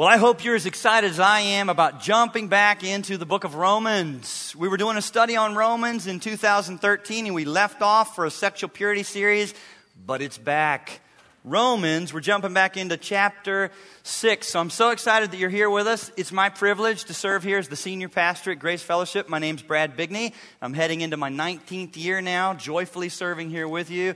Well, I hope you're as excited as I am about jumping back into the book of Romans. We were doing a study on Romans in 2013 and we left off for a sexual purity series, but it's back. Romans, we're jumping back into chapter 6. So I'm so excited that you're here with us. It's my privilege to serve here as the senior pastor at Grace Fellowship. My name's Brad Bigney. I'm heading into my 19th year now, joyfully serving here with you.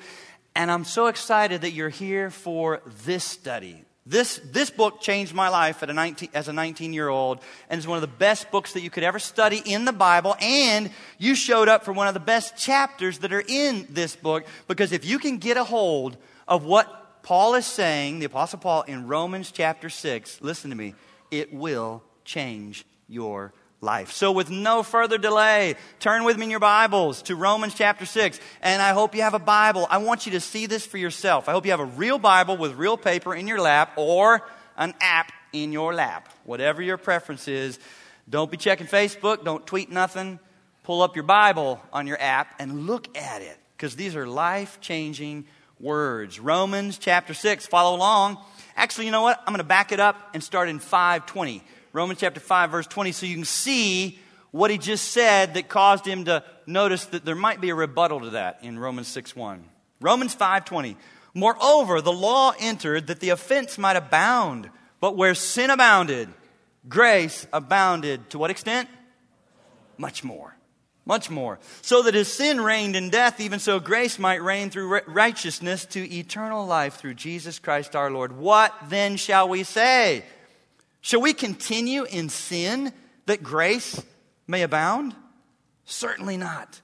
And I'm so excited that you're here for this study. This, this book changed my life a 19, as a 19 year old, and is one of the best books that you could ever study in the Bible. And you showed up for one of the best chapters that are in this book, because if you can get a hold of what Paul is saying, the Apostle Paul, in Romans chapter 6, listen to me, it will change your life. So, with no further delay, turn with me in your Bibles to Romans chapter 6. And I hope you have a Bible. I want you to see this for yourself. I hope you have a real Bible with real paper in your lap or an app in your lap. Whatever your preference is. Don't be checking Facebook, don't tweet nothing. Pull up your Bible on your app and look at it because these are life changing words. Romans chapter 6, follow along. Actually, you know what? I'm going to back it up and start in 520. Romans chapter 5, verse 20, so you can see what he just said that caused him to notice that there might be a rebuttal to that in Romans 6 1. Romans 5 20. Moreover, the law entered that the offense might abound, but where sin abounded, grace abounded to what extent? Much more. Much more. So that as sin reigned in death, even so grace might reign through righteousness to eternal life through Jesus Christ our Lord. What then shall we say? Shall we continue in sin that grace may abound? Certainly not.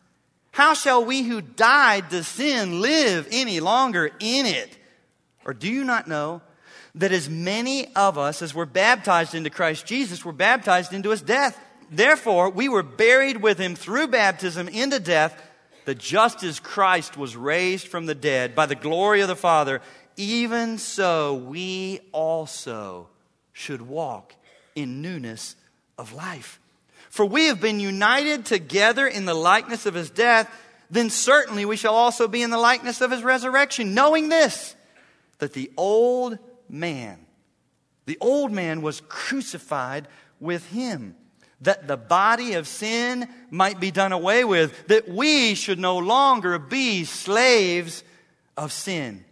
How shall we who died to sin live any longer in it? Or do you not know that as many of us as were baptized into Christ Jesus were baptized into his death? Therefore, we were buried with him through baptism into death, that just as Christ was raised from the dead by the glory of the Father, even so we also should walk in newness of life. For we have been united together in the likeness of his death, then certainly we shall also be in the likeness of his resurrection, knowing this, that the old man, the old man was crucified with him, that the body of sin might be done away with, that we should no longer be slaves of sin.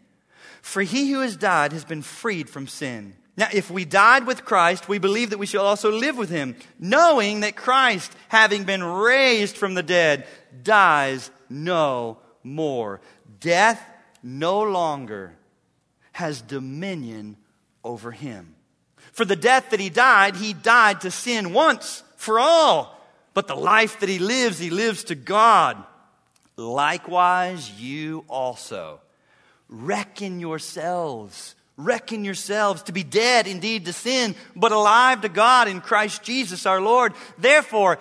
For he who has died has been freed from sin. Now, if we died with Christ, we believe that we shall also live with him, knowing that Christ, having been raised from the dead, dies no more. Death no longer has dominion over him. For the death that he died, he died to sin once for all. But the life that he lives, he lives to God. Likewise, you also reckon yourselves Reckon yourselves to be dead indeed to sin, but alive to God in Christ Jesus our Lord. Therefore,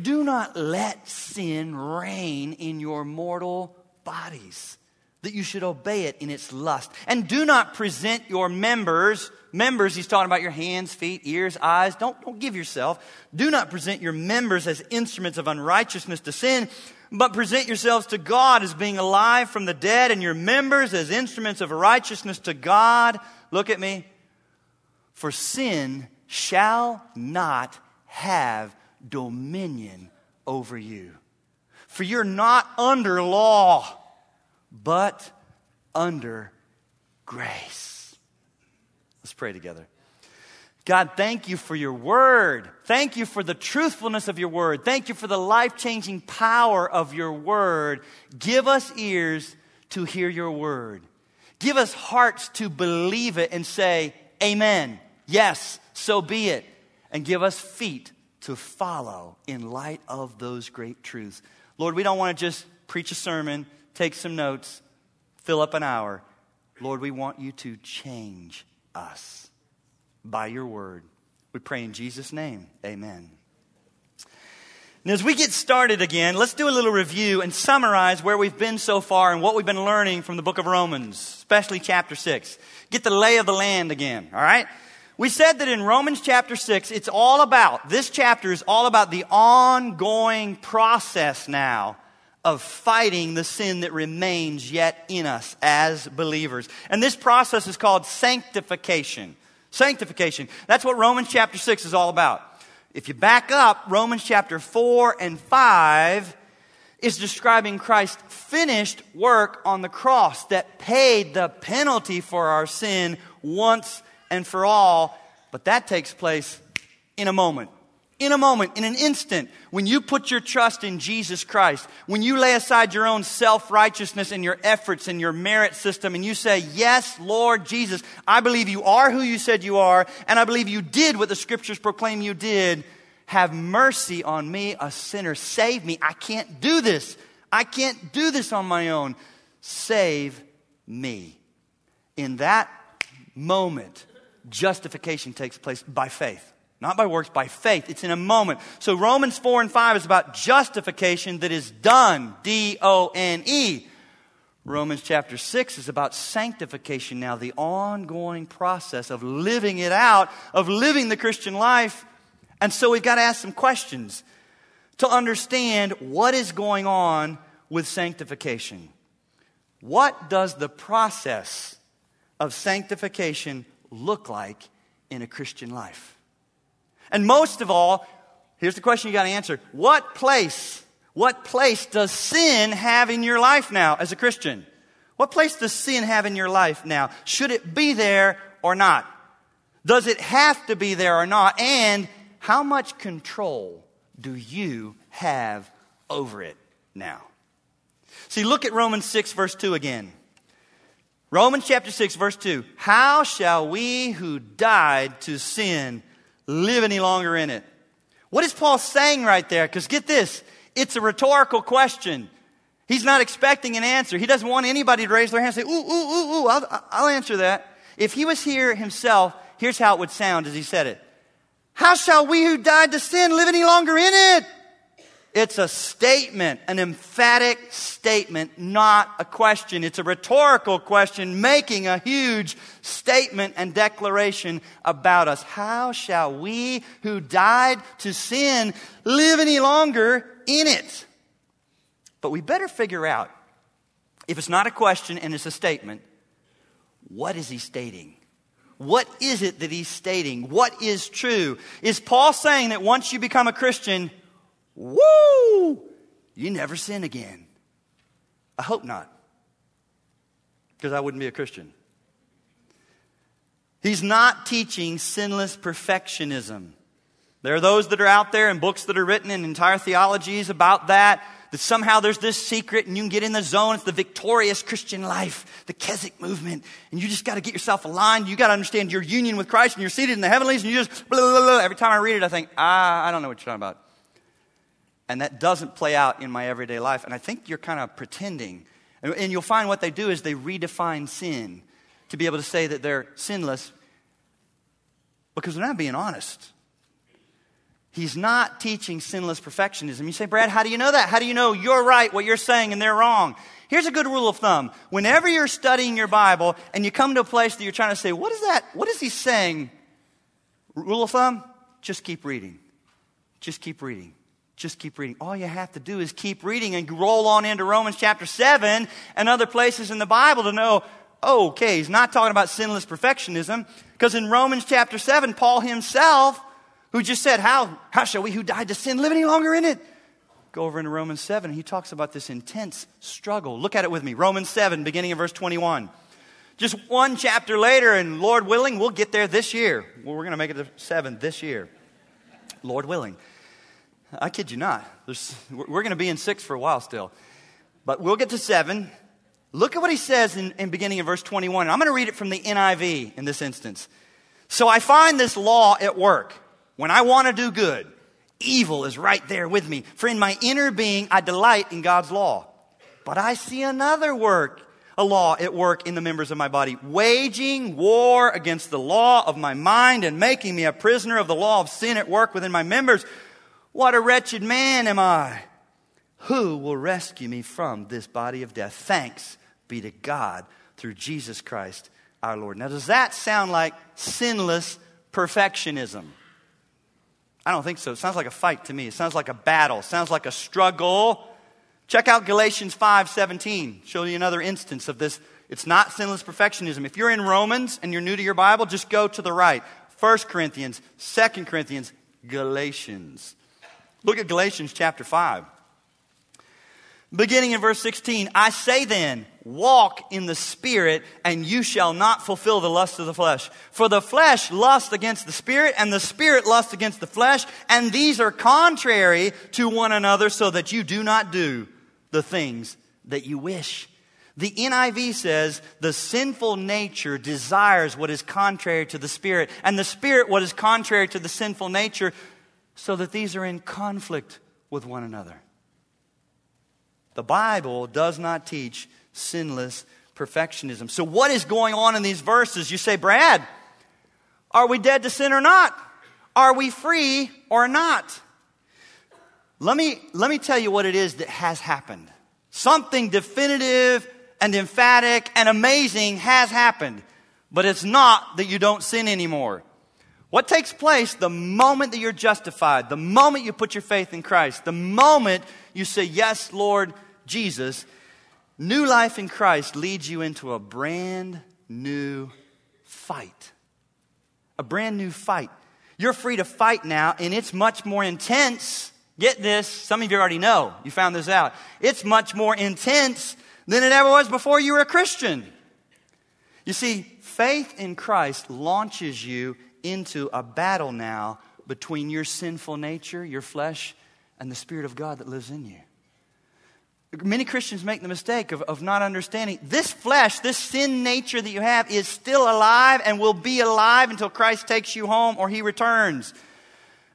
do not let sin reign in your mortal bodies, that you should obey it in its lust. And do not present your members, members, he's talking about your hands, feet, ears, eyes. Don't, don't give yourself. Do not present your members as instruments of unrighteousness to sin but present yourselves to God as being alive from the dead and your members as instruments of righteousness to God. Look at me. For sin shall not have dominion over you. For you're not under law, but under grace. Let's pray together. God, thank you for your word. Thank you for the truthfulness of your word. Thank you for the life changing power of your word. Give us ears to hear your word. Give us hearts to believe it and say, Amen. Yes, so be it. And give us feet to follow in light of those great truths. Lord, we don't want to just preach a sermon, take some notes, fill up an hour. Lord, we want you to change us by your word. We pray in Jesus' name. Amen. And as we get started again, let's do a little review and summarize where we've been so far and what we've been learning from the book of Romans, especially chapter 6. Get the lay of the land again, all right? We said that in Romans chapter 6, it's all about, this chapter is all about the ongoing process now of fighting the sin that remains yet in us as believers. And this process is called sanctification. Sanctification. That's what Romans chapter 6 is all about. If you back up, Romans chapter 4 and 5 is describing Christ's finished work on the cross that paid the penalty for our sin once and for all. But that takes place in a moment. In a moment, in an instant, when you put your trust in Jesus Christ, when you lay aside your own self righteousness and your efforts and your merit system, and you say, Yes, Lord Jesus, I believe you are who you said you are, and I believe you did what the scriptures proclaim you did. Have mercy on me, a sinner. Save me. I can't do this. I can't do this on my own. Save me. In that moment, justification takes place by faith. Not by works, by faith. It's in a moment. So Romans 4 and 5 is about justification that is done. D O N E. Romans chapter 6 is about sanctification now, the ongoing process of living it out, of living the Christian life and so we've got to ask some questions to understand what is going on with sanctification. What does the process of sanctification look like in a Christian life? And most of all, here's the question you got to answer. What place, what place does sin have in your life now as a Christian? What place does sin have in your life now? Should it be there or not? Does it have to be there or not? And how much control do you have over it now? See, look at Romans 6, verse 2 again. Romans chapter 6, verse 2. How shall we who died to sin live any longer in it? What is Paul saying right there? Because get this, it's a rhetorical question. He's not expecting an answer. He doesn't want anybody to raise their hand and say, ooh, ooh, ooh, ooh, I'll, I'll answer that. If he was here himself, here's how it would sound as he said it how shall we who died to sin live any longer in it? It's a statement, an emphatic statement, not a question. It's a rhetorical question making a huge statement and declaration about us. How shall we who died to sin live any longer in it? But we better figure out if it's not a question and it's a statement, what is he stating? What is it that he's stating? What is true? Is Paul saying that once you become a Christian, woo, you never sin again? I hope not, because I wouldn't be a Christian. He's not teaching sinless perfectionism. There are those that are out there and books that are written and entire theologies about that that somehow there's this secret and you can get in the zone. It's the victorious Christian life, the Keswick movement. And you just got to get yourself aligned. You got to understand your union with Christ and you're seated in the heavenlies and you just blah, blah, blah. Every time I read it, I think, ah, I don't know what you're talking about. And that doesn't play out in my everyday life. And I think you're kind of pretending. And you'll find what they do is they redefine sin to be able to say that they're sinless because they're not being honest. He's not teaching sinless perfectionism. You say, Brad, how do you know that? How do you know you're right, what you're saying, and they're wrong? Here's a good rule of thumb. Whenever you're studying your Bible and you come to a place that you're trying to say, what is that? What is he saying? Rule of thumb, just keep reading. Just keep reading. Just keep reading. All you have to do is keep reading and roll on into Romans chapter 7 and other places in the Bible to know, oh, okay, he's not talking about sinless perfectionism. Because in Romans chapter 7, Paul himself who just said, How, how shall we who died to sin live any longer in it? Go over into Romans 7. He talks about this intense struggle. Look at it with me. Romans 7, beginning of verse 21. Just one chapter later, and Lord willing, we'll get there this year. Well, we're going to make it to 7 this year. Lord willing. I kid you not. There's, we're going to be in 6 for a while still. But we'll get to 7. Look at what he says in, in beginning of verse 21. I'm going to read it from the NIV in this instance. So I find this law at work. When I want to do good, evil is right there with me. For in my inner being, I delight in God's law. But I see another work, a law at work in the members of my body, waging war against the law of my mind and making me a prisoner of the law of sin at work within my members. What a wretched man am I! Who will rescue me from this body of death? Thanks be to God through Jesus Christ our Lord. Now, does that sound like sinless perfectionism? I don't think so. It sounds like a fight to me. It sounds like a battle. It sounds like a struggle. Check out Galatians 5:17. Show you another instance of this It's not sinless perfectionism. If you're in Romans and you're new to your Bible, just go to the right. 1 Corinthians, 2 Corinthians, Galatians. Look at Galatians chapter 5. Beginning in verse 16, I say then, walk in the Spirit, and you shall not fulfill the lust of the flesh. For the flesh lusts against the Spirit, and the Spirit lusts against the flesh, and these are contrary to one another, so that you do not do the things that you wish. The NIV says the sinful nature desires what is contrary to the Spirit, and the Spirit what is contrary to the sinful nature, so that these are in conflict with one another. The Bible does not teach sinless perfectionism. So, what is going on in these verses? You say, Brad, are we dead to sin or not? Are we free or not? Let me, let me tell you what it is that has happened. Something definitive and emphatic and amazing has happened, but it's not that you don't sin anymore. What takes place the moment that you're justified, the moment you put your faith in Christ, the moment you say, Yes, Lord, Jesus, new life in Christ leads you into a brand new fight. A brand new fight. You're free to fight now, and it's much more intense. Get this, some of you already know. You found this out. It's much more intense than it ever was before you were a Christian. You see, faith in Christ launches you into a battle now between your sinful nature, your flesh, and the Spirit of God that lives in you. Many Christians make the mistake of, of not understanding this flesh, this sin nature that you have, is still alive and will be alive until Christ takes you home or he returns.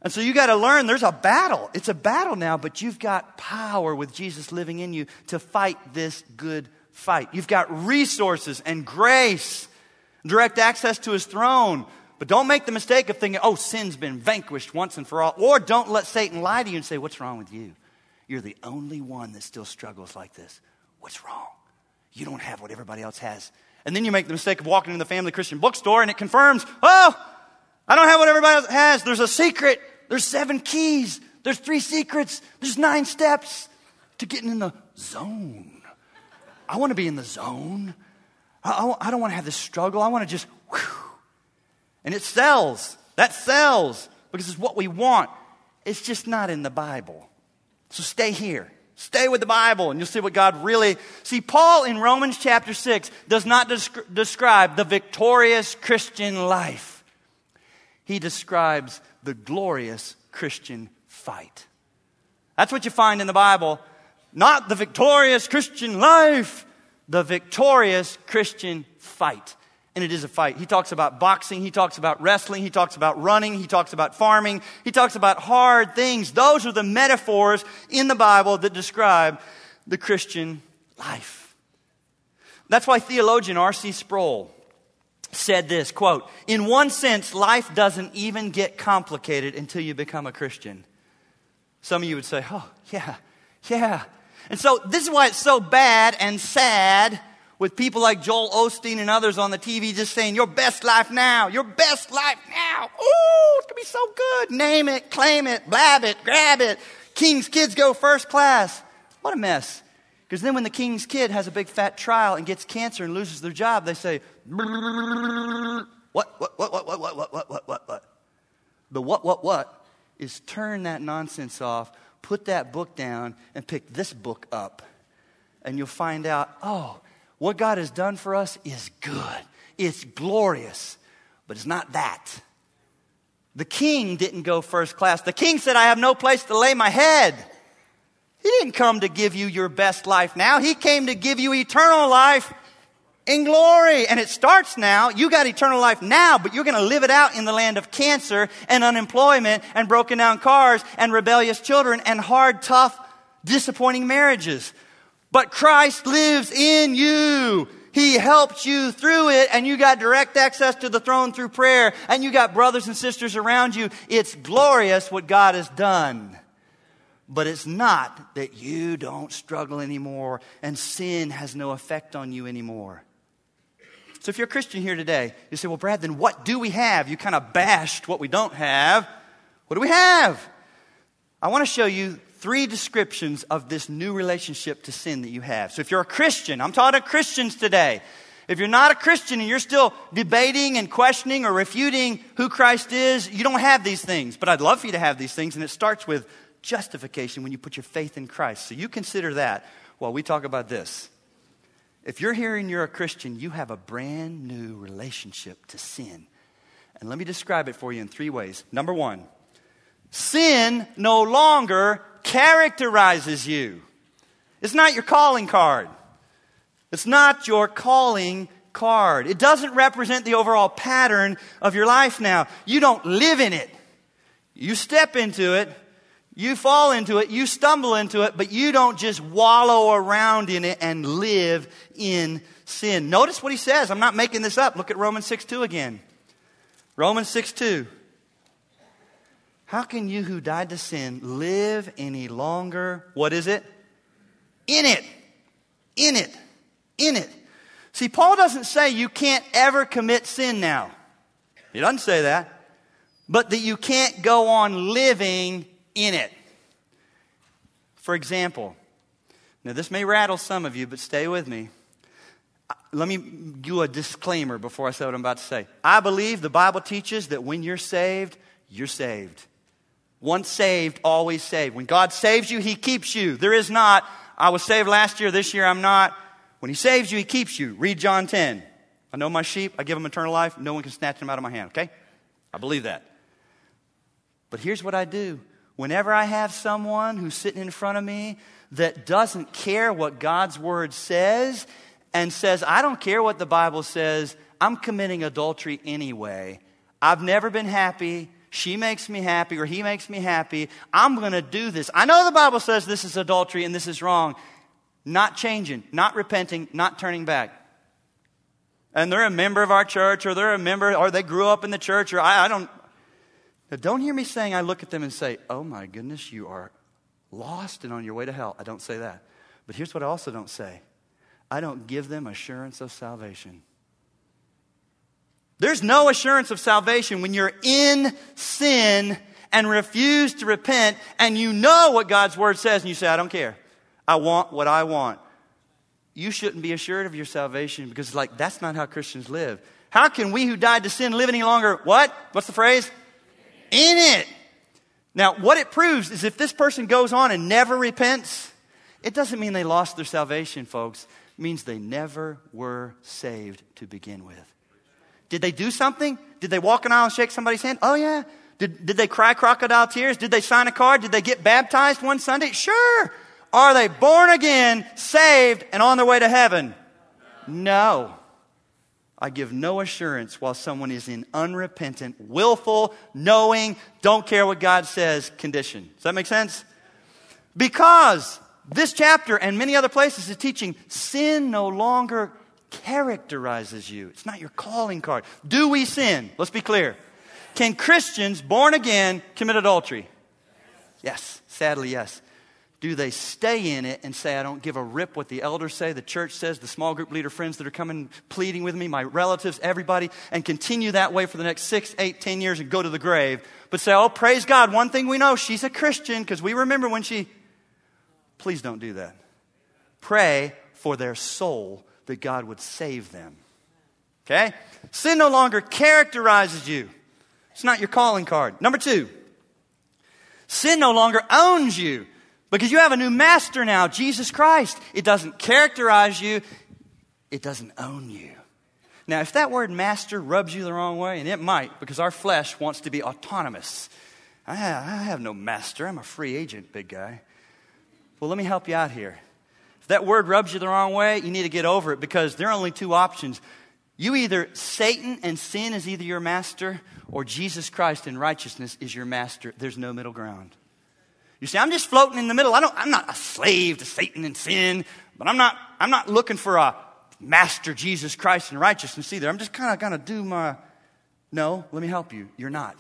And so you got to learn there's a battle. It's a battle now, but you've got power with Jesus living in you to fight this good fight. You've got resources and grace, direct access to his throne. But don't make the mistake of thinking, oh, sin's been vanquished once and for all. Or don't let Satan lie to you and say, what's wrong with you? You're the only one that still struggles like this. What's wrong? You don't have what everybody else has. And then you make the mistake of walking in the family Christian bookstore and it confirms, oh, I don't have what everybody else has. There's a secret. There's seven keys. There's three secrets. There's nine steps to getting in the zone. I want to be in the zone. I, I don't want to have this struggle. I want to just, whew. And it sells. That sells because it's what we want. It's just not in the Bible. So stay here. Stay with the Bible and you'll see what God really. See, Paul in Romans chapter 6 does not desc- describe the victorious Christian life, he describes the glorious Christian fight. That's what you find in the Bible. Not the victorious Christian life, the victorious Christian fight and it is a fight. He talks about boxing, he talks about wrestling, he talks about running, he talks about farming, he talks about hard things. Those are the metaphors in the Bible that describe the Christian life. That's why theologian R.C. Sproul said this quote, In one sense, life doesn't even get complicated until you become a Christian. Some of you would say, Oh, yeah, yeah. And so this is why it's so bad and sad with people like Joel Osteen and others on the TV just saying, Your best life now, your best life now. Ooh, it's gonna be so good. Name it, claim it, blab it, grab it. King's kids go first class. What a mess. Because then when the king's kid has a big fat trial and gets cancer and loses their job, they say, What, what, what, what, what, what, what, what, what, what? The what, what, what is turn that nonsense off, put that book down, and pick this book up. And you'll find out, oh, what God has done for us is good, it's glorious, but it's not that. The king didn't go first class. The king said, I have no place to lay my head. He didn't come to give you your best life now. He came to give you eternal life in glory. And it starts now. You got eternal life now, but you're going to live it out in the land of cancer and unemployment and broken down cars and rebellious children and hard, tough, disappointing marriages. But Christ lives in you. He helped you through it and you got direct access to the throne through prayer and you got brothers and sisters around you. It's glorious what God has done. But it's not that you don't struggle anymore and sin has no effect on you anymore. So if you're a Christian here today, you say, well, Brad, then what do we have? You kind of bashed what we don't have. What do we have? I want to show you three descriptions of this new relationship to sin that you have. So if you're a Christian, I'm talking to Christians today, If you're not a Christian and you're still debating and questioning or refuting who Christ is, you don't have these things. But I'd love for you to have these things, and it starts with justification when you put your faith in Christ. So you consider that while we talk about this. If you're here and you're a Christian, you have a brand new relationship to sin. And let me describe it for you in three ways. Number one, sin no longer characterizes you. It's not your calling card. It's not your calling card. It doesn't represent the overall pattern of your life now. You don't live in it. You step into it, you fall into it, you stumble into it, but you don't just wallow around in it and live in sin. Notice what he says. I'm not making this up. Look at Romans 6 2 again. Romans 6 2. How can you who died to sin live any longer? What is it? In it. In it. In it. See, Paul doesn't say you can't ever commit sin now. He doesn't say that. But that you can't go on living in it. For example, now this may rattle some of you, but stay with me. Let me do a disclaimer before I say what I'm about to say. I believe the Bible teaches that when you're saved, you're saved. Once saved, always saved. When God saves you, He keeps you. There is not, I was saved last year, this year I'm not. When He saves you, He keeps you. Read John 10. I know my sheep, I give them eternal life, no one can snatch them out of my hand, okay? I believe that. But here's what I do Whenever I have someone who's sitting in front of me that doesn't care what God's word says and says, I don't care what the Bible says, I'm committing adultery anyway. I've never been happy. She makes me happy or he makes me happy. I'm going to do this. I know the Bible says this is adultery and this is wrong. Not changing, not repenting, not turning back. And they're a member of our church or they're a member or they grew up in the church or I, I don't, now, don't hear me saying I look at them and say, oh my goodness, you are lost and on your way to hell. I don't say that. But here's what I also don't say I don't give them assurance of salvation. There's no assurance of salvation when you're in sin and refuse to repent and you know what God's word says and you say, I don't care. I want what I want. You shouldn't be assured of your salvation because, like, that's not how Christians live. How can we who died to sin live any longer? What? What's the phrase? in it. Now, what it proves is if this person goes on and never repents, it doesn't mean they lost their salvation, folks. It means they never were saved to begin with. Did they do something? Did they walk an aisle and shake somebody's hand? Oh, yeah. Did, did they cry crocodile tears? Did they sign a card? Did they get baptized one Sunday? Sure. Are they born again, saved, and on their way to heaven? No. I give no assurance while someone is in unrepentant, willful, knowing, don't care what God says condition. Does that make sense? Because this chapter and many other places is teaching sin no longer characterizes you. It's not your calling card. Do we sin? Let's be clear. Can Christians born again commit adultery? Yes. Sadly, yes. Do they stay in it and say, I don't give a rip what the elders say, the church says, the small group leader friends that are coming pleading with me, my relatives, everybody, and continue that way for the next six, eight, ten years and go to the grave? But say, oh, praise God, one thing we know, she's a Christian because we remember when she. Please don't do that. Pray for their soul that God would save them. Okay? Sin no longer characterizes you, it's not your calling card. Number two, sin no longer owns you. Because you have a new master now, Jesus Christ. It doesn't characterize you, it doesn't own you. Now, if that word master rubs you the wrong way, and it might, because our flesh wants to be autonomous. I have, I have no master, I'm a free agent, big guy. Well, let me help you out here. If that word rubs you the wrong way, you need to get over it because there are only two options. You either, Satan and sin is either your master, or Jesus Christ and righteousness is your master. There's no middle ground. You see, I'm just floating in the middle. I don't, I'm not a slave to Satan and sin, but I'm not, I'm not looking for a master Jesus Christ and righteousness either. I'm just kind of going to do my. No, let me help you. You're not.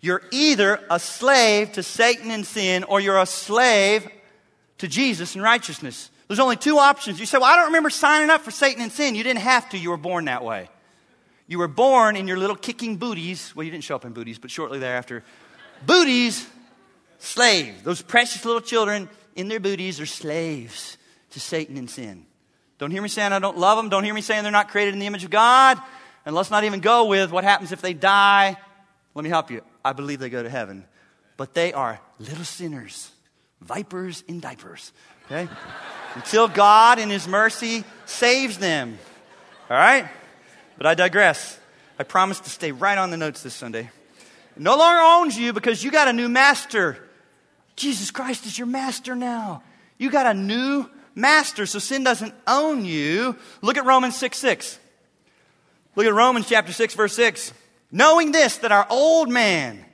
You're either a slave to Satan and sin, or you're a slave to Jesus and righteousness. There's only two options. You say, Well, I don't remember signing up for Satan and sin. You didn't have to, you were born that way. You were born in your little kicking booties. Well, you didn't show up in booties, but shortly thereafter. Booties slave. Those precious little children in their booties are slaves to Satan and sin. Don't hear me saying I don't love them. Don't hear me saying they're not created in the image of God. And let's not even go with what happens if they die. Let me help you. I believe they go to heaven. But they are little sinners, vipers in diapers. Okay? Until God, in His mercy, saves them. All right? But I digress. I promise to stay right on the notes this Sunday. No longer owns you because you got a new master. Jesus Christ is your master now. You got a new master, so sin doesn't own you. Look at Romans 6 6. Look at Romans chapter 6, verse 6. Knowing this, that our old man,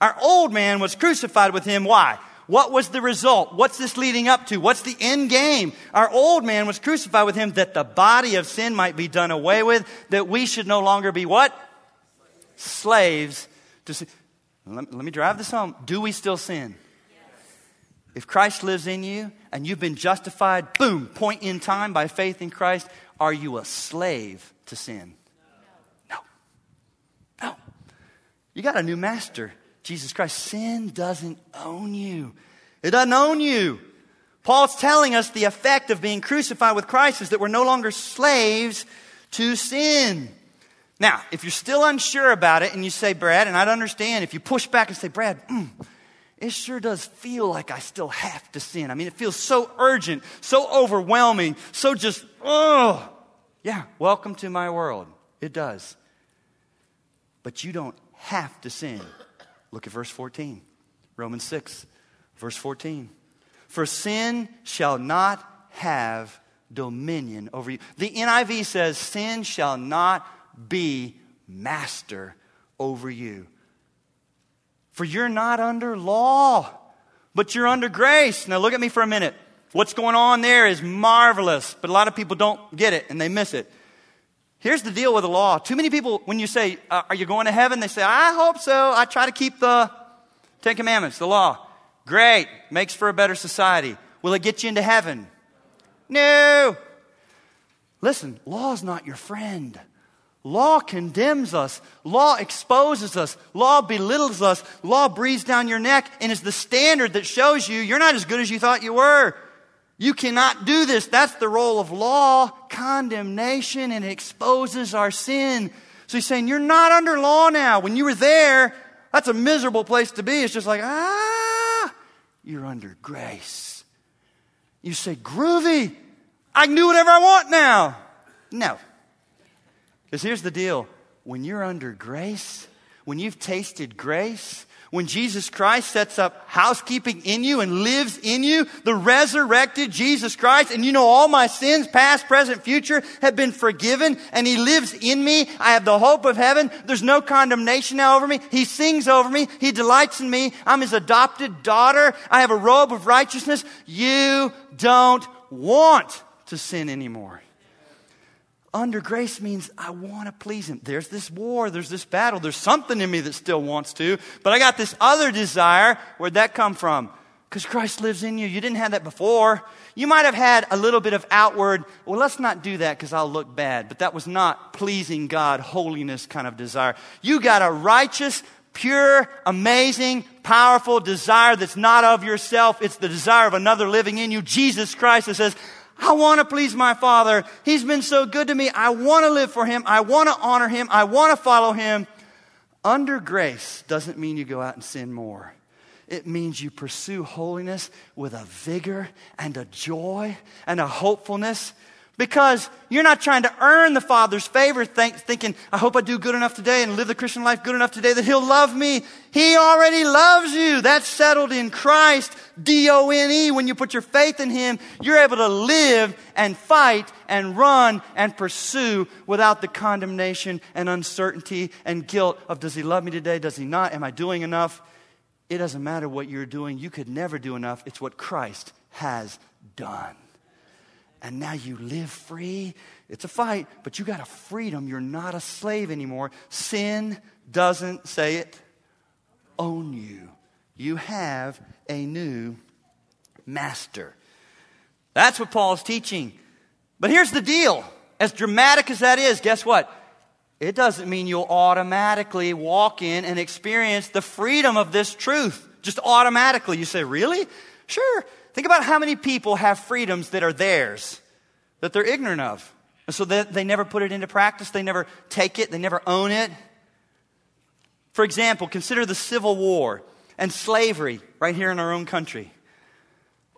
our old man was crucified with him. Why? What was the result? What's this leading up to? What's the end game? Our old man was crucified with him that the body of sin might be done away with, that we should no longer be what? Slaves to sin. Let, let me drive this home. Do we still sin? If Christ lives in you and you've been justified, boom, point in time by faith in Christ, are you a slave to sin? No. No. You got a new master. Jesus Christ. Sin doesn't own you. It doesn't own you. Paul's telling us the effect of being crucified with Christ is that we're no longer slaves to sin. Now, if you're still unsure about it and you say, Brad, and I'd understand if you push back and say, Brad, mm, it sure does feel like I still have to sin. I mean, it feels so urgent, so overwhelming, so just, oh, yeah, welcome to my world. It does. But you don't have to sin. Look at verse 14. Romans 6, verse 14. For sin shall not have dominion over you. The NIV says, Sin shall not be master over you. For you're not under law, but you're under grace. Now look at me for a minute. What's going on there is marvelous, but a lot of people don't get it and they miss it. Here's the deal with the law. Too many people, when you say, uh, Are you going to heaven? They say, I hope so. I try to keep the Ten Commandments, the law. Great. Makes for a better society. Will it get you into heaven? No. Listen, law is not your friend. Law condemns us. Law exposes us. Law belittles us. Law breathes down your neck and is the standard that shows you you're not as good as you thought you were. You cannot do this. That's the role of law, condemnation, and exposes our sin. So he's saying, You're not under law now. When you were there, that's a miserable place to be. It's just like, ah, you're under grace. You say, Groovy, I can do whatever I want now. No. Because here's the deal when you're under grace, when you've tasted grace, when Jesus Christ sets up housekeeping in you and lives in you, the resurrected Jesus Christ, and you know all my sins, past, present, future, have been forgiven, and He lives in me. I have the hope of heaven. There's no condemnation now over me. He sings over me. He delights in me. I'm His adopted daughter. I have a robe of righteousness. You don't want to sin anymore under grace means I want to please Him. There's this war, there's this battle, there's something in me that still wants to, but I got this other desire. Where'd that come from? Because Christ lives in you. You didn't have that before. You might have had a little bit of outward, well, let's not do that because I'll look bad, but that was not pleasing God, holiness kind of desire. You got a righteous, pure, amazing, powerful desire that's not of yourself. It's the desire of another living in you, Jesus Christ, that says, I want to please my Father. He's been so good to me. I want to live for Him. I want to honor Him. I want to follow Him. Under grace doesn't mean you go out and sin more. It means you pursue holiness with a vigor and a joy and a hopefulness because you're not trying to earn the Father's favor, think, thinking, I hope I do good enough today and live the Christian life good enough today that He'll love me. He already loves you. That's settled in Christ. D O N E. When you put your faith in Him, you're able to live and fight and run and pursue without the condemnation and uncertainty and guilt of does He love me today? Does He not? Am I doing enough? It doesn't matter what you're doing. You could never do enough. It's what Christ has done and now you live free. It's a fight, but you got a freedom. You're not a slave anymore. Sin doesn't say it own you. You have a new master. That's what Paul's teaching. But here's the deal as dramatic as that is, guess what? It doesn't mean you'll automatically walk in and experience the freedom of this truth. Just automatically. You say, really? Sure. Think about how many people have freedoms that are theirs, that they're ignorant of. And so they, they never put it into practice, they never take it, they never own it. For example, consider the Civil War and slavery right here in our own country.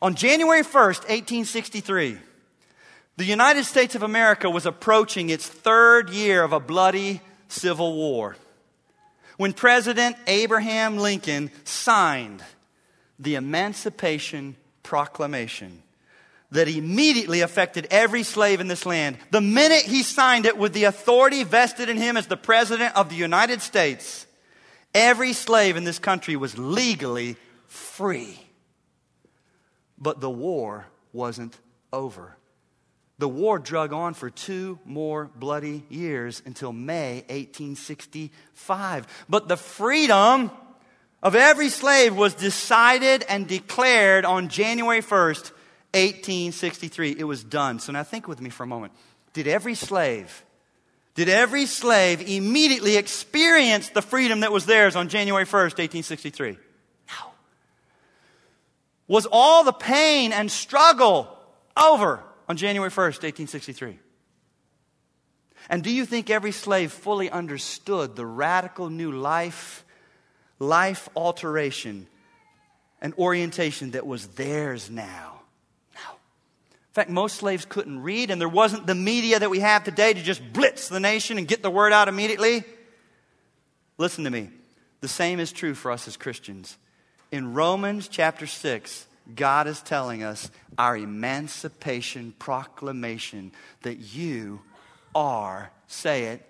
On January 1st, 1863, the United States of America was approaching its third year of a bloody civil war when President Abraham Lincoln signed the Emancipation Proclamation that immediately affected every slave in this land. The minute he signed it with the authority vested in him as the President of the United States, every slave in this country was legally free. But the war wasn't over. The war drug on for two more bloody years until May 1865. But the freedom of every slave was decided and declared on January 1st, 1863. It was done. So now think with me for a moment. Did every slave, did every slave immediately experience the freedom that was theirs on January 1st, 1863? No. Was all the pain and struggle over on January 1st, 1863? And do you think every slave fully understood the radical new life, life alteration, and orientation that was theirs now? No. In fact, most slaves couldn't read, and there wasn't the media that we have today to just blitz the nation and get the word out immediately. Listen to me. The same is true for us as Christians. In Romans chapter 6, God is telling us our emancipation proclamation that you are, say it,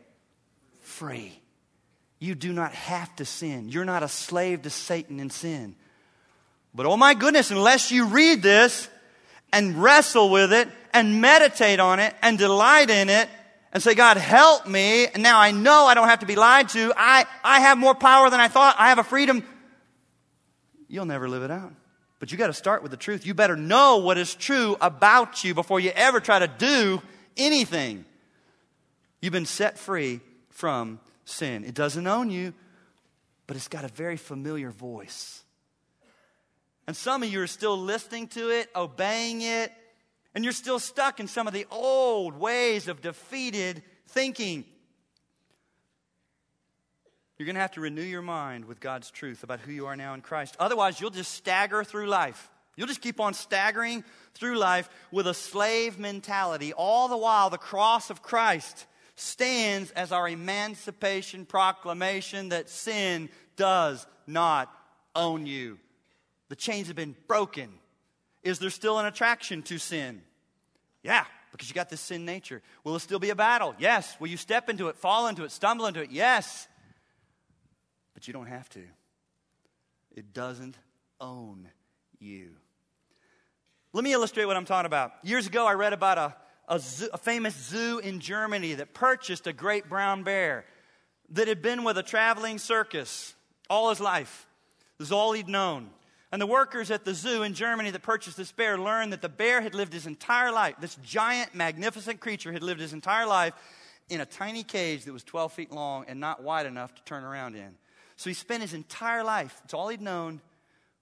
free. You do not have to sin. You're not a slave to Satan and sin. But oh my goodness, unless you read this and wrestle with it and meditate on it and delight in it and say, God, help me. And now I know I don't have to be lied to. I, I have more power than I thought. I have a freedom. You'll never live it out. But you got to start with the truth. You better know what is true about you before you ever try to do anything. You've been set free from sin. It doesn't own you, but it's got a very familiar voice. And some of you are still listening to it, obeying it, and you're still stuck in some of the old ways of defeated thinking. You're going to have to renew your mind with God's truth about who you are now in Christ. Otherwise, you'll just stagger through life. You'll just keep on staggering through life with a slave mentality. All the while, the cross of Christ stands as our emancipation proclamation that sin does not own you. The chains have been broken. Is there still an attraction to sin? Yeah, because you got this sin nature. Will it still be a battle? Yes. Will you step into it, fall into it, stumble into it? Yes. But you don't have to. It doesn't own you. Let me illustrate what I'm talking about. Years ago, I read about a, a, zoo, a famous zoo in Germany that purchased a great brown bear that had been with a traveling circus all his life. This is all he'd known. And the workers at the zoo in Germany that purchased this bear learned that the bear had lived his entire life. This giant, magnificent creature had lived his entire life in a tiny cage that was 12 feet long and not wide enough to turn around in. So he spent his entire life, it's all he'd known,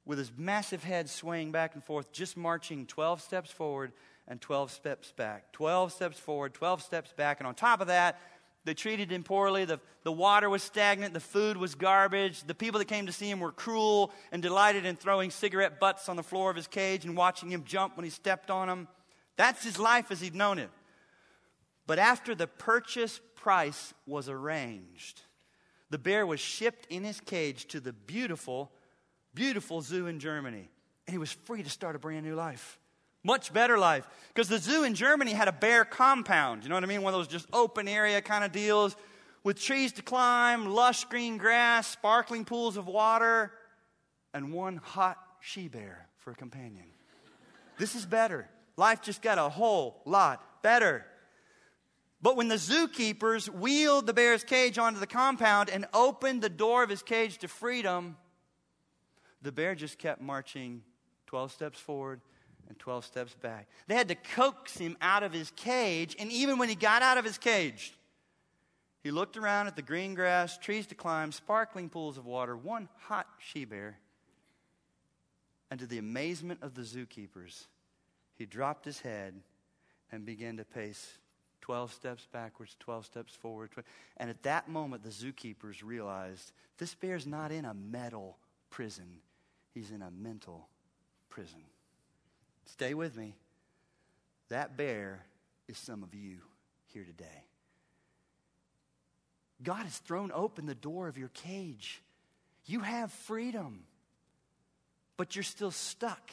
with his massive head swaying back and forth, just marching 12 steps forward and 12 steps back. 12 steps forward, 12 steps back. And on top of that, they treated him poorly. The, the water was stagnant. The food was garbage. The people that came to see him were cruel and delighted in throwing cigarette butts on the floor of his cage and watching him jump when he stepped on them. That's his life as he'd known it. But after the purchase price was arranged, the bear was shipped in his cage to the beautiful, beautiful zoo in Germany. And he was free to start a brand new life. Much better life. Because the zoo in Germany had a bear compound. You know what I mean? One of those just open area kind of deals with trees to climb, lush green grass, sparkling pools of water, and one hot she bear for a companion. This is better. Life just got a whole lot better. But when the zookeepers wheeled the bear's cage onto the compound and opened the door of his cage to freedom, the bear just kept marching 12 steps forward and 12 steps back. They had to coax him out of his cage, and even when he got out of his cage, he looked around at the green grass, trees to climb, sparkling pools of water, one hot she bear. And to the amazement of the zookeepers, he dropped his head and began to pace 12 steps backwards, 12 steps forward. And at that moment, the zookeepers realized this bear's not in a metal prison, he's in a mental prison. Stay with me. That bear is some of you here today. God has thrown open the door of your cage. You have freedom, but you're still stuck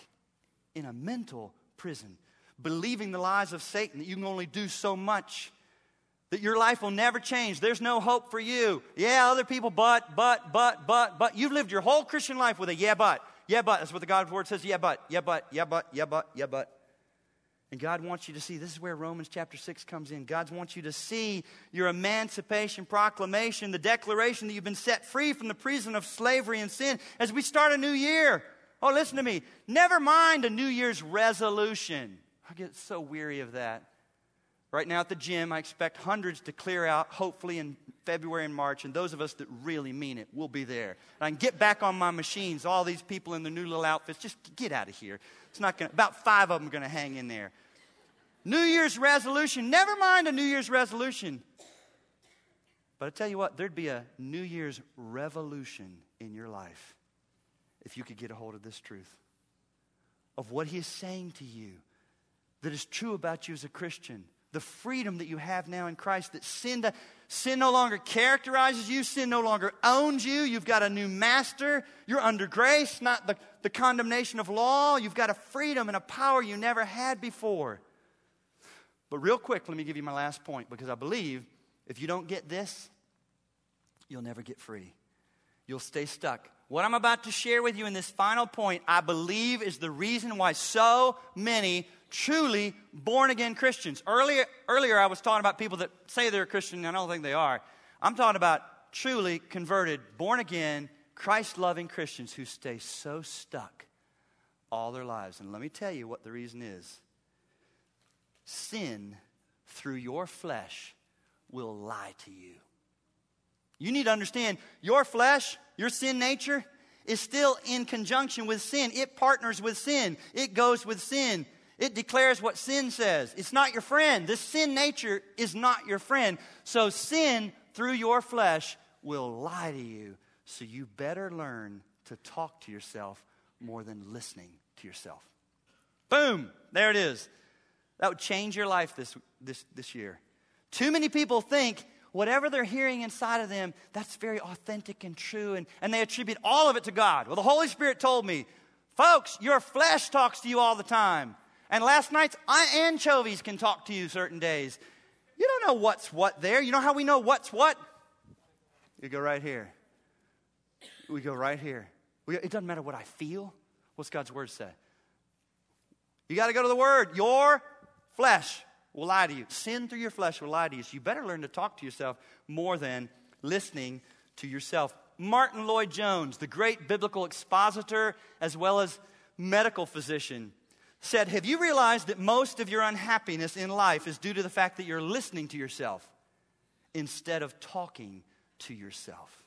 in a mental prison, believing the lies of Satan that you can only do so much, that your life will never change. There's no hope for you. Yeah, other people, but, but, but, but, but. You've lived your whole Christian life with a yeah, but. Yeah, but. That's what the God's word says. Yeah, but, yeah, but, yeah, but, yeah, but, yeah, but. And God wants you to see, this is where Romans chapter 6 comes in. God wants you to see your emancipation proclamation, the declaration that you've been set free from the prison of slavery and sin as we start a new year. Oh, listen to me. Never mind a New Year's resolution. I get so weary of that. Right now at the gym, I expect hundreds to clear out, hopefully in February and March, and those of us that really mean it will be there. And I can get back on my machines, all these people in their new little outfits, just get out of here. It's not to, about five of them are to hang in there. New Year's resolution. Never mind a New Year's resolution. But I tell you what, there'd be a New Year's revolution in your life if you could get a hold of this truth of what He is saying to you that is true about you as a Christian. The freedom that you have now in Christ, that sin, sin no longer characterizes you, sin no longer owns you. You've got a new master. You're under grace, not the, the condemnation of law. You've got a freedom and a power you never had before. But real quick, let me give you my last point because I believe if you don't get this, you'll never get free. You'll stay stuck. What I'm about to share with you in this final point, I believe, is the reason why so many truly born again Christians. Earlier, earlier, I was talking about people that say they're a Christian, and I don't think they are. I'm talking about truly converted, born again, Christ loving Christians who stay so stuck all their lives. And let me tell you what the reason is sin through your flesh will lie to you. You need to understand your flesh, your sin nature, is still in conjunction with sin. It partners with sin, it goes with sin. It declares what sin says. It's not your friend. This sin nature is not your friend. So sin through your flesh will lie to you. So you better learn to talk to yourself more than listening to yourself. Boom! There it is. That would change your life this, this, this year. Too many people think whatever they're hearing inside of them, that's very authentic and true, and, and they attribute all of it to God. Well, the Holy Spirit told me, folks, your flesh talks to you all the time. And last night's anchovies can talk to you certain days. You don't know what's what there. You know how we know what's what? You go right here. We go right here. We, it doesn't matter what I feel. What's God's word say? You got to go to the word. Your flesh will lie to you. Sin through your flesh will lie to you. So you better learn to talk to yourself more than listening to yourself. Martyn Lloyd-Jones, the great biblical expositor as well as medical physician, said, Have you realized that most of your unhappiness in life is due to the fact that you're listening to yourself instead of talking to yourself?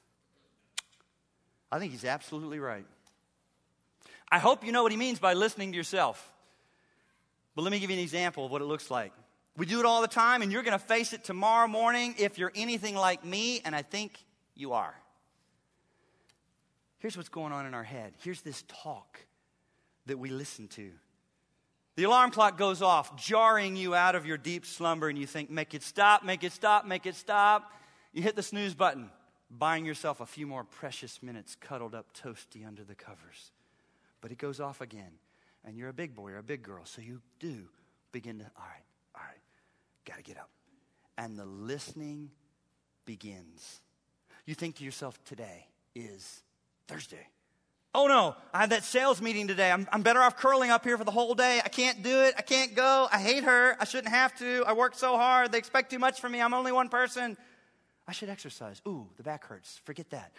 I think he's absolutely right. I hope you know what he means by listening to yourself. But let me give you an example of what it looks like. We do it all the time, and you're going to face it tomorrow morning if you're anything like me, and I think you are. Here's what's going on in our head. Here's this talk that we listen to. The alarm clock goes off, jarring you out of your deep slumber, and you think, make it stop, make it stop, make it stop. You hit the snooze button, buying yourself a few more precious minutes cuddled up toasty under the covers. But it goes off again and you're a big boy or a big girl, so you do begin to, all right, all right, got to get up. And the listening begins. You think to yourself, today is Thursday. Oh no, I had that sales meeting today. I'm, I'm better off curling up here for the whole day. I can't do it. I can't go. I hate her. I shouldn't have to. I work so hard. They expect too much from me. I'm only one person. I should exercise. Ooh, the back hurts. Forget that.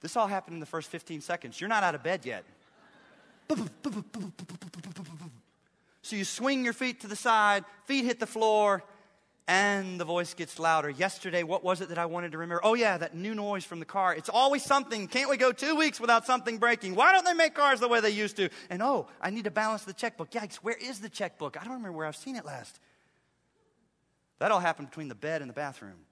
This all happened in the first 15 seconds. You're not out of bed yet. So you swing your feet to the side, feet hit the floor, and the voice gets louder. Yesterday, what was it that I wanted to remember? Oh, yeah, that new noise from the car. It's always something. Can't we go two weeks without something breaking? Why don't they make cars the way they used to? And oh, I need to balance the checkbook. Yikes, where is the checkbook? I don't remember where I've seen it last. That all happened between the bed and the bathroom.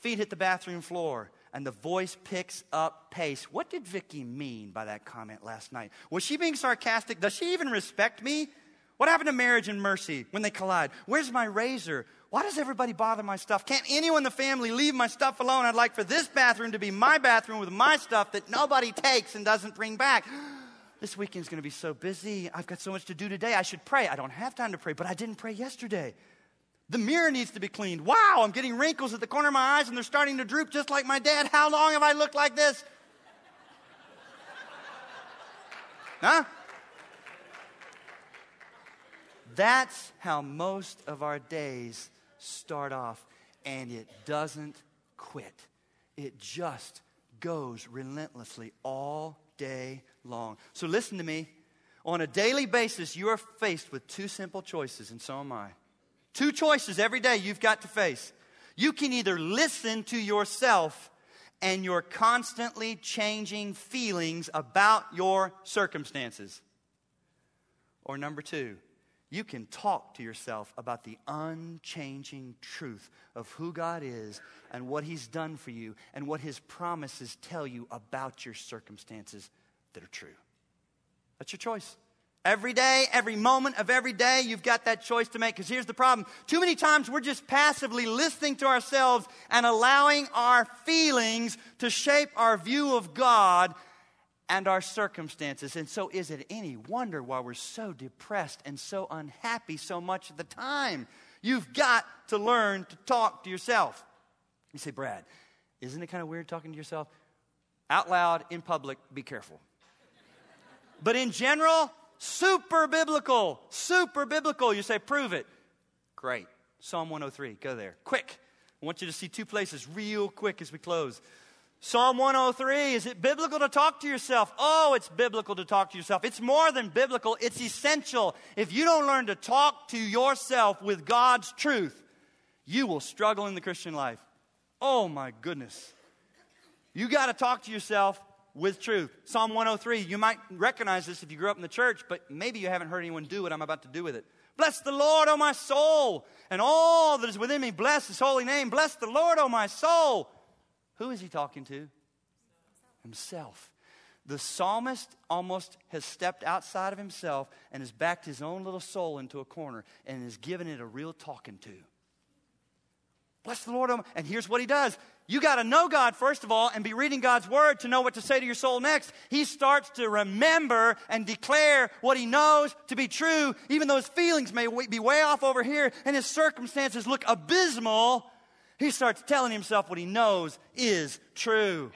Feet hit the bathroom floor, and the voice picks up pace. What did Vicky mean by that comment last night? Was she being sarcastic? Does she even respect me? What happened to marriage and mercy when they collide? Where's my razor? Why does everybody bother my stuff? Can't anyone in the family leave my stuff alone? I'd like for this bathroom to be my bathroom with my stuff that nobody takes and doesn't bring back. This weekend's going to be so busy. I've got so much to do today. I should pray. I don't have time to pray, but I didn't pray yesterday. The mirror needs to be cleaned. Wow, I'm getting wrinkles at the corner of my eyes and they're starting to droop just like my dad. How long have I looked like this? Huh? That's how most of our days start off, and it doesn't quit. It just goes relentlessly all day long. So listen to me. On a daily basis, you are faced with two simple choices, and so am I. Two choices every day you've got to face. You can either listen to yourself and your constantly changing feelings about your circumstances. Or number two, you can talk to yourself about the unchanging truth of who God is and what He's done for you and what His promises tell you about your circumstances that are true. That's your choice. Every day, every moment of every day, you've got that choice to make. Because here's the problem. Too many times we're just passively listening to ourselves and allowing our feelings to shape our view of God and our circumstances. And so, is it any wonder why we're so depressed and so unhappy so much of the time? You've got to learn to talk to yourself. You say, Brad, isn't it kind of weird talking to yourself? Out loud, in public, be careful. But in general, super biblical, super biblical. You say, prove it. Great. Psalm 103, go there. Quick. I want you to see two places real quick as we close. Psalm 103, is it biblical to talk to yourself? Oh, it's biblical to talk to yourself. It's more than biblical, it's essential. If you don't learn to talk to yourself with God's truth, you will struggle in the Christian life. Oh my goodness. You got to talk to yourself with truth. Psalm 103, you might recognize this if you grew up in the church, but maybe you haven't heard anyone do what I'm about to do with it. Bless the Lord, O my soul, and all that is within me. Bless his holy name. Bless the Lord, O my soul. Who is he talking to? Himself. The psalmist almost has stepped outside of himself and has backed his own little soul into a corner and has given it a real talking to. Bless the Lord. Oh and here's what he does. You got to know God, first of all, and be reading God's word to know what to say to your soul next. He starts to remember and declare what he knows to be true, even though his feelings may be way off over here and his circumstances look abysmal. He starts telling himself what he knows is true.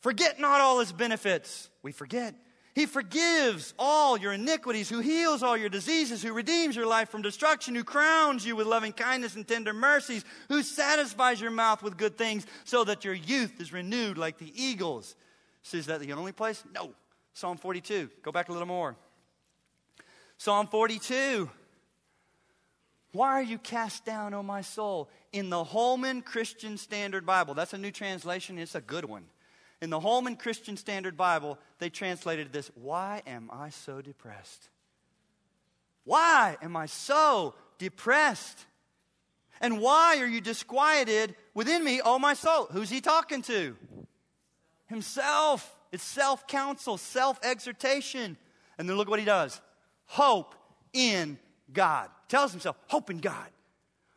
Forget not all his benefits. We forget. He forgives all your iniquities, who heals all your diseases, who redeems your life from destruction, who crowns you with loving kindness and tender mercies, who satisfies your mouth with good things so that your youth is renewed like the eagles. So is that the only place? No. Psalm 42. Go back a little more. Psalm 42. Why are you cast down, O my soul? In the Holman Christian Standard Bible, that's a new translation, it's a good one. In the Holman Christian Standard Bible, they translated this Why am I so depressed? Why am I so depressed? And why are you disquieted within me, O my soul? Who's he talking to? Himself. It's self counsel, self exhortation. And then look what he does hope in God. Tells himself, hope in God.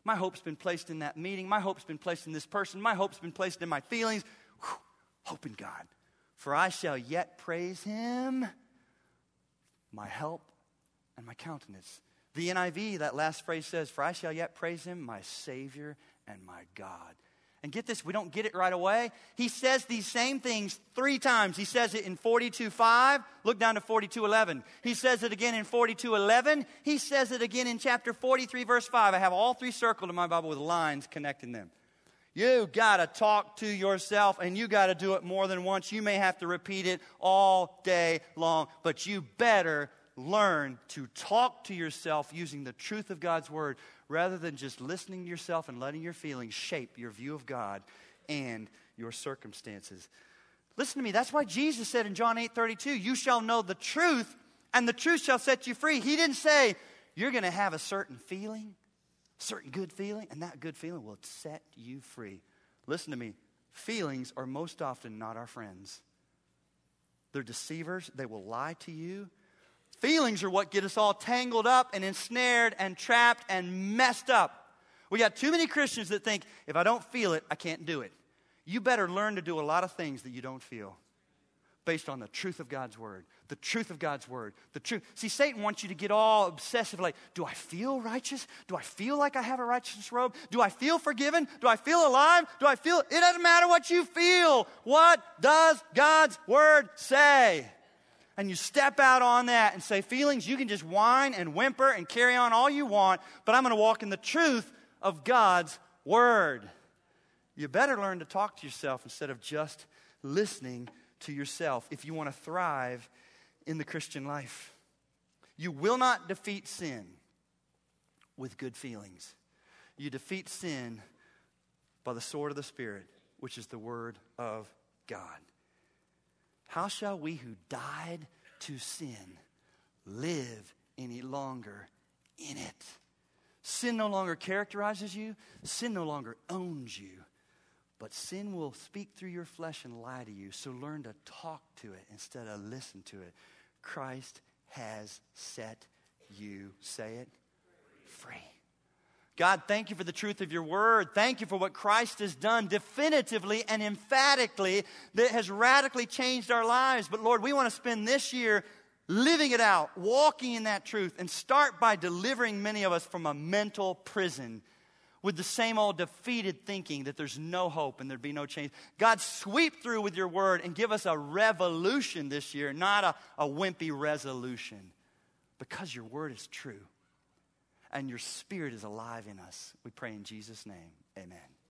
My hope's been placed in that meeting. My hope's been placed in this person. My hope's been placed in my feelings. Whew, hope in God. For I shall yet praise him, my help and my countenance. The NIV, that last phrase says, For I shall yet praise him, my Savior and my God. And get this, we don't get it right away. He says these same things three times. He says it in 42.5. Look down to 42.11. He says it again in 42.11. He says it again in chapter 43, verse 5. I have all three circled in my Bible with lines connecting them. You got to talk to yourself and you got to do it more than once. You may have to repeat it all day long, but you better learn to talk to yourself using the truth of God's word rather than just listening to yourself and letting your feelings shape your view of God and your circumstances. Listen to me. That's why Jesus said in John 8 32, You shall know the truth, and the truth shall set you free. He didn't say, You're going to have a certain feeling, certain good feeling, and that good feeling will set you free. Listen to me. Feelings are most often not our friends. They're deceivers. They will lie to you. Feelings are what get us all tangled up and ensnared and trapped and messed up. We got too many Christians that think if I don't feel it, I can't do it. You better learn to do a lot of things that you don't feel based on the truth of God's word. The truth of God's word. The truth. See, Satan wants you to get all obsessive like, do I feel righteous? Do I feel like I have a righteous robe? Do I feel forgiven? Do I feel alive? Do I feel it doesn't matter what you feel. What does God's word say? And you step out on that and say, feelings, you can just whine and whimper and carry on all you want, but I'm going to walk in the truth of God's word. You better learn to talk to yourself instead of just listening to yourself if you want to thrive in the Christian life. You will not defeat sin with good feelings. You defeat sin by the sword of the Spirit, which is the Word of God. How shall we who died to sin live any longer in it? Sin no longer characterizes you, sin no longer owns you. But sin will speak through your flesh and lie to you. So learn to talk to it instead of listen to it. Christ has set you, say it, free. God, thank you for the truth of your word. Thank you for what Christ has done definitively and emphatically that has radically changed our lives. But Lord, we want to spend this year living it out, walking in that truth, and start by delivering many of us from a mental prison with the same old defeated thinking that there's no hope and there'd be no change. God, sweep through with your word and give us a revolution this year, not a, a wimpy resolution, because your word is true and your spirit is alive in us. We pray in Jesus' name. Amen.